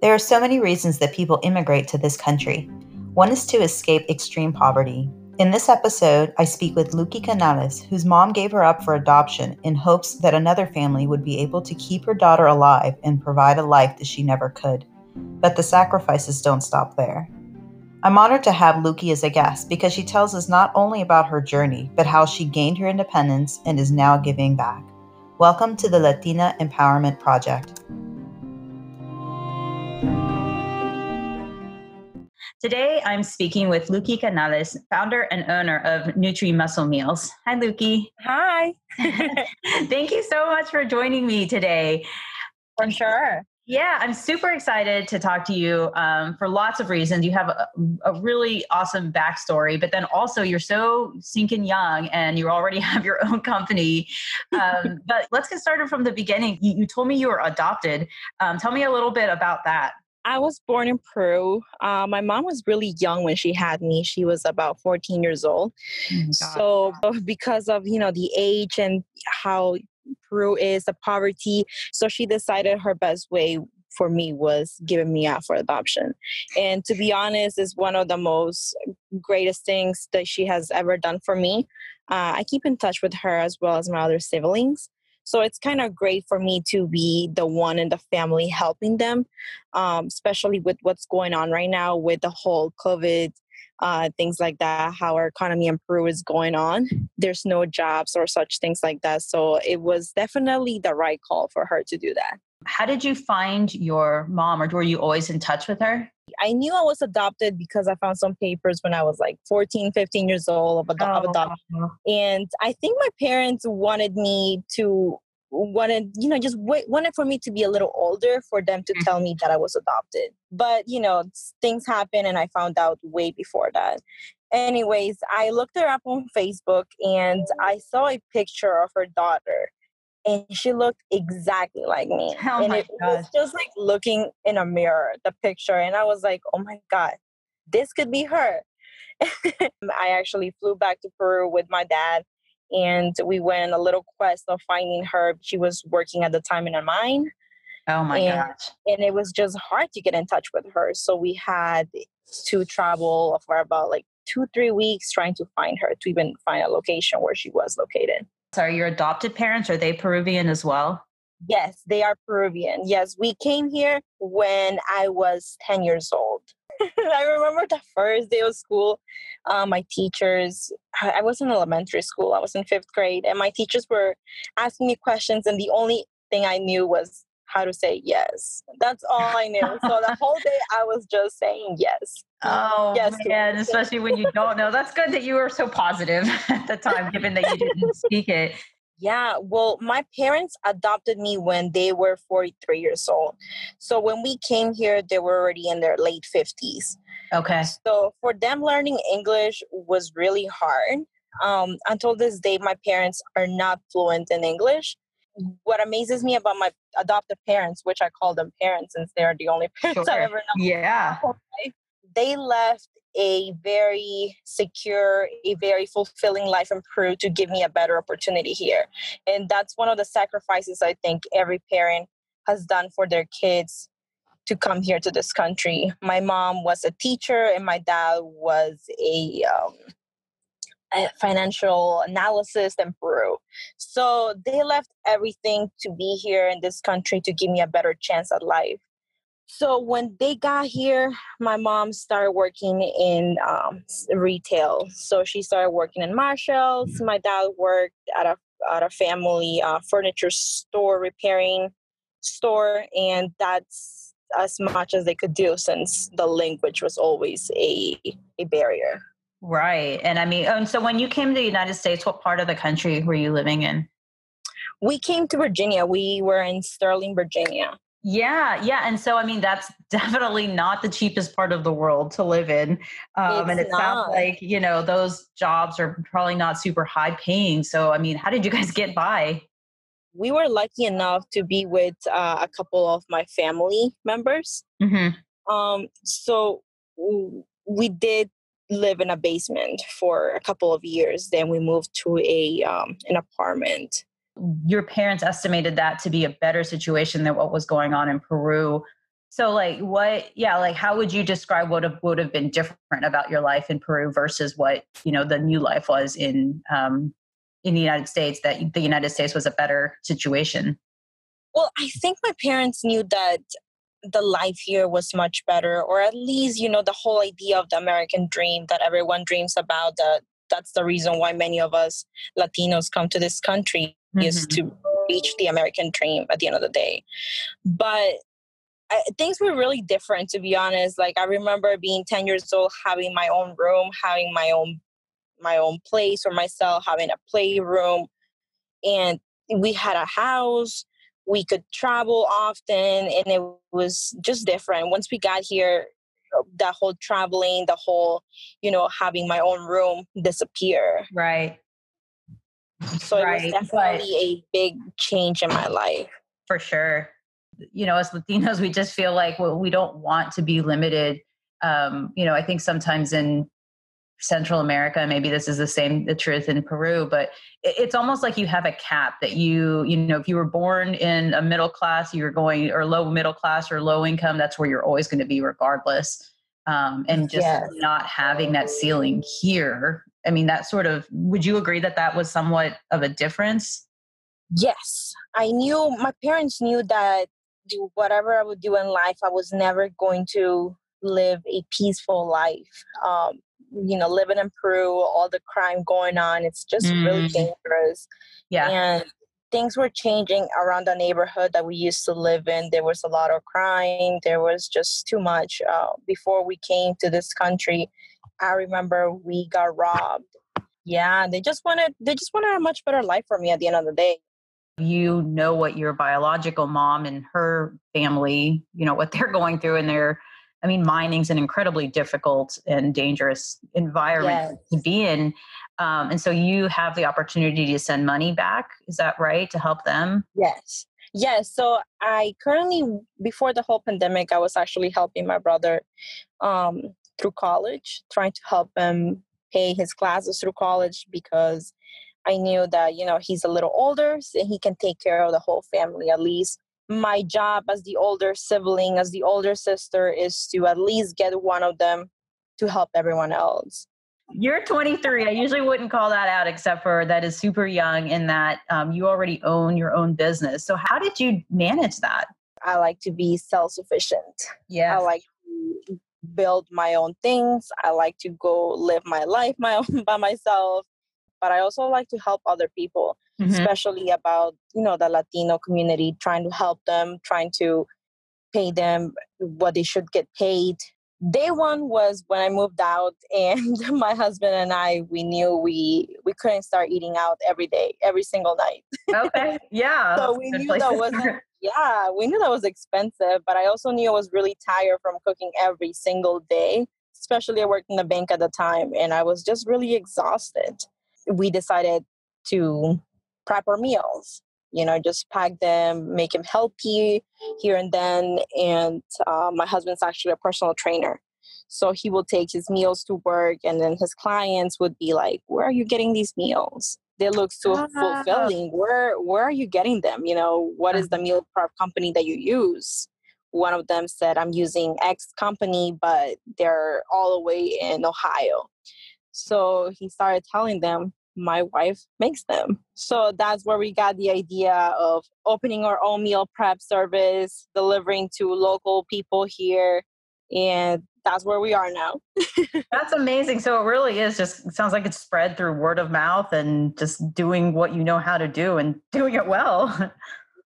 There are so many reasons that people immigrate to this country. One is to escape extreme poverty. In this episode, I speak with Luki Canales, whose mom gave her up for adoption in hopes that another family would be able to keep her daughter alive and provide a life that she never could. But the sacrifices don't stop there. I'm honored to have Luki as a guest because she tells us not only about her journey, but how she gained her independence and is now giving back. Welcome to the Latina Empowerment Project. Today, I'm speaking with Luki Canales, founder and owner of Nutri Muscle Meals. Hi, Luki. Hi. Thank you so much for joining me today. For sure. Yeah, I'm super excited to talk to you um, for lots of reasons. You have a, a, really awesome backstory, but then also you're so sinking young and you already have your own company. Um, but let's get started from the beginning. You, you told me you were adopted. Um, tell me a little bit about that. I was born in Peru. Uh, my mom was really young when she had me. She was about 14 years old. Oh so because of you know the age and how Peru is, the poverty, so she decided her best way for me was giving me out for adoption. And to be honest, is one of the most greatest things that she has ever done for me. Uh, I keep in touch with her as well as my other siblings. So it's kind of great for me to be the one in the family helping them, um, especially with what's going on right now with the whole COVID, uh, things like that, how our economy in Peru is going on. There's no jobs or such things like that. So it was definitely the right call for her to do that. How did you find your mom, or were you always in touch with her? I knew I was adopted because I found some papers when I was like 14, 15 years old of, ad- oh, of adoption. And I think my parents wanted me to wanted you know just w- wanted for me to be a little older for them to tell mm-hmm. me that i was adopted but you know things happen and i found out way before that anyways i looked her up on facebook and i saw a picture of her daughter and she looked exactly like me. Oh and it gosh. was just like looking in a mirror, the picture, and I was like, oh my God, this could be her. I actually flew back to Peru with my dad and we went on a little quest of finding her. She was working at the time in a mine. Oh my and, gosh. And it was just hard to get in touch with her. So we had to travel for about like two, three weeks trying to find her to even find a location where she was located. So, are your adopted parents, are they Peruvian as well? Yes, they are Peruvian. Yes, we came here when I was 10 years old. I remember the first day of school. Uh, my teachers, I was in elementary school, I was in fifth grade, and my teachers were asking me questions, and the only thing I knew was how to say yes. That's all I knew. so the whole day I was just saying yes. Oh yes, man, especially when you don't know. That's good that you were so positive at the time, given that you didn't speak it. Yeah, well, my parents adopted me when they were 43 years old. So when we came here, they were already in their late 50s. Okay. So for them, learning English was really hard. Um, until this day, my parents are not fluent in English what amazes me about my adoptive parents, which I call them parents since they're the only parents sure. I ever know. Yeah. They left a very secure, a very fulfilling life in Peru to give me a better opportunity here. And that's one of the sacrifices I think every parent has done for their kids to come here to this country. My mom was a teacher, and my dad was a um, financial analysis in Peru. So they left everything to be here in this country to give me a better chance at life. So when they got here, my mom started working in um, retail. So she started working in Marshalls. My dad worked at a at a family uh, furniture store repairing store, and that's as much as they could do since the language was always a a barrier. Right. And I mean, and so when you came to the United States, what part of the country were you living in? We came to Virginia. We were in Sterling, Virginia. Yeah, yeah, and so I mean that's definitely not the cheapest part of the world to live in, um, and it not. sounds like you know those jobs are probably not super high paying. So I mean, how did you guys get by? We were lucky enough to be with uh, a couple of my family members. Mm-hmm. Um, so we did live in a basement for a couple of years. Then we moved to a um, an apartment. Your parents estimated that to be a better situation than what was going on in Peru. So like what yeah, like how would you describe what would have been different about your life in Peru versus what, you know, the new life was in um in the United States that the United States was a better situation? Well, I think my parents knew that the life here was much better or at least you know the whole idea of the american dream that everyone dreams about that that's the reason why many of us latinos come to this country mm-hmm. is to reach the american dream at the end of the day but I, things were really different to be honest like i remember being 10 years old having my own room having my own my own place for myself having a playroom and we had a house we could travel often and it was just different. Once we got here that whole traveling the whole you know having my own room disappear. Right. So right. it was definitely but a big change in my life. For sure. You know as latinos we just feel like well, we don't want to be limited. Um, you know i think sometimes in Central America. Maybe this is the same the truth in Peru, but it's almost like you have a cap that you you know if you were born in a middle class, you're going or low middle class or low income. That's where you're always going to be, regardless. Um, and just yes. not having that ceiling here. I mean, that sort of. Would you agree that that was somewhat of a difference? Yes, I knew. My parents knew that do whatever I would do in life, I was never going to live a peaceful life. Um, you know, living in Peru, all the crime going on, it's just mm. really dangerous. Yeah. And things were changing around the neighborhood that we used to live in. There was a lot of crime. There was just too much. Uh, before we came to this country, I remember we got robbed. Yeah, they just wanted they just wanted a much better life for me at the end of the day. You know what your biological mom and her family, you know, what they're going through and their I mean, mining's an incredibly difficult and dangerous environment yes. to be in. Um, and so you have the opportunity to send money back. Is that right? To help them? Yes. Yes. So I currently, before the whole pandemic, I was actually helping my brother um, through college, trying to help him pay his classes through college because I knew that, you know, he's a little older so he can take care of the whole family at least my job as the older sibling, as the older sister, is to at least get one of them to help everyone else. You're 23. I usually wouldn't call that out, except for that is super young in that um, you already own your own business. So, how did you manage that? I like to be self sufficient. Yeah. I like to build my own things. I like to go live my life my own by myself but I also like to help other people, mm-hmm. especially about, you know, the Latino community, trying to help them, trying to pay them what they should get paid. Day one was when I moved out and my husband and I we knew we we couldn't start eating out every day, every single night. Okay. Yeah. so we knew that wasn't yeah, we knew that was expensive, but I also knew I was really tired from cooking every single day. Especially I worked in the bank at the time and I was just really exhausted we decided to prep our meals you know just pack them make them healthy here and then and uh, my husband's actually a personal trainer. So he will take his meals to work and then his clients would be like where are you getting these meals? They look so ah. fulfilling. Where where are you getting them? You know what is the meal prep company that you use? One of them said i'm using x company but they're all the way in ohio. So he started telling them, my wife makes them. So that's where we got the idea of opening our own meal prep service, delivering to local people here. And that's where we are now. that's amazing. So it really is just it sounds like it's spread through word of mouth and just doing what you know how to do and doing it well.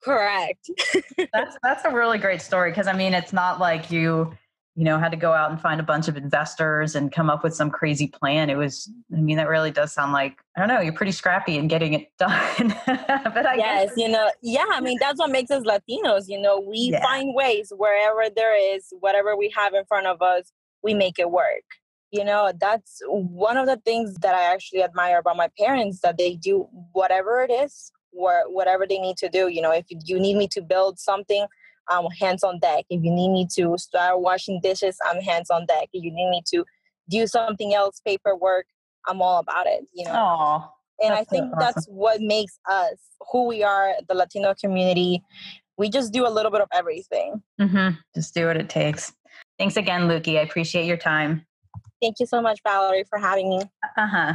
Correct. that's that's a really great story because I mean it's not like you you know had to go out and find a bunch of investors and come up with some crazy plan it was i mean that really does sound like i don't know you're pretty scrappy in getting it done but i yes guess. you know yeah i mean that's what makes us latinos you know we yeah. find ways wherever there is whatever we have in front of us we make it work you know that's one of the things that i actually admire about my parents that they do whatever it is whatever they need to do you know if you need me to build something I'm hands on deck. If you need me to start washing dishes, I'm hands on deck. If you need me to do something else, paperwork, I'm all about it. You know. Aww, and I think so awesome. that's what makes us who we are, the Latino community. we just do a little bit of everything. Mm-hmm. Just do what it takes. Thanks again, Luki. I appreciate your time. Thank you so much, Valerie, for having me. Uh huh.